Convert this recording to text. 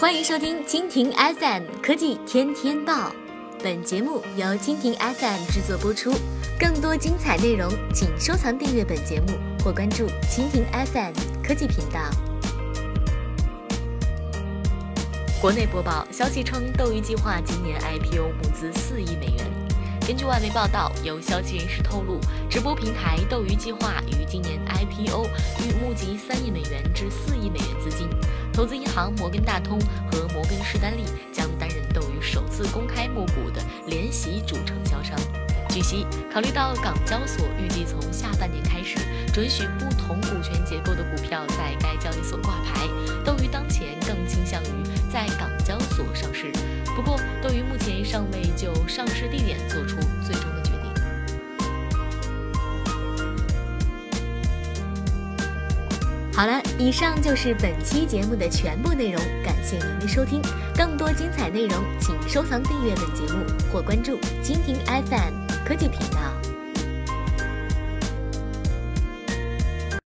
欢迎收听蜻蜓 FM 科技天天报，本节目由蜻蜓 FM 制作播出。更多精彩内容，请收藏订阅本节目或关注蜻蜓 FM 科技频道。国内播报消息称，斗鱼计划今年 IPO 募资四亿美元。根据外媒报道，有消息人士透露，直播平台斗鱼计划于今年 IPO，欲募集三亿美元至四亿美元资金。投资银行摩根大通和摩根士丹利将担任斗鱼首次公开募股的联席主承销商。据悉，考虑到港交所预计从下半年开始准许不同股权结构的股票在该交易所挂牌，斗鱼当前更倾向于在港交所上市。不过，斗鱼目前尚未就上市地点做出最终好了，以上就是本期节目的全部内容，感谢您的收听。更多精彩内容，请收藏订阅本节目或关注蜻蜓 FM 科技频道。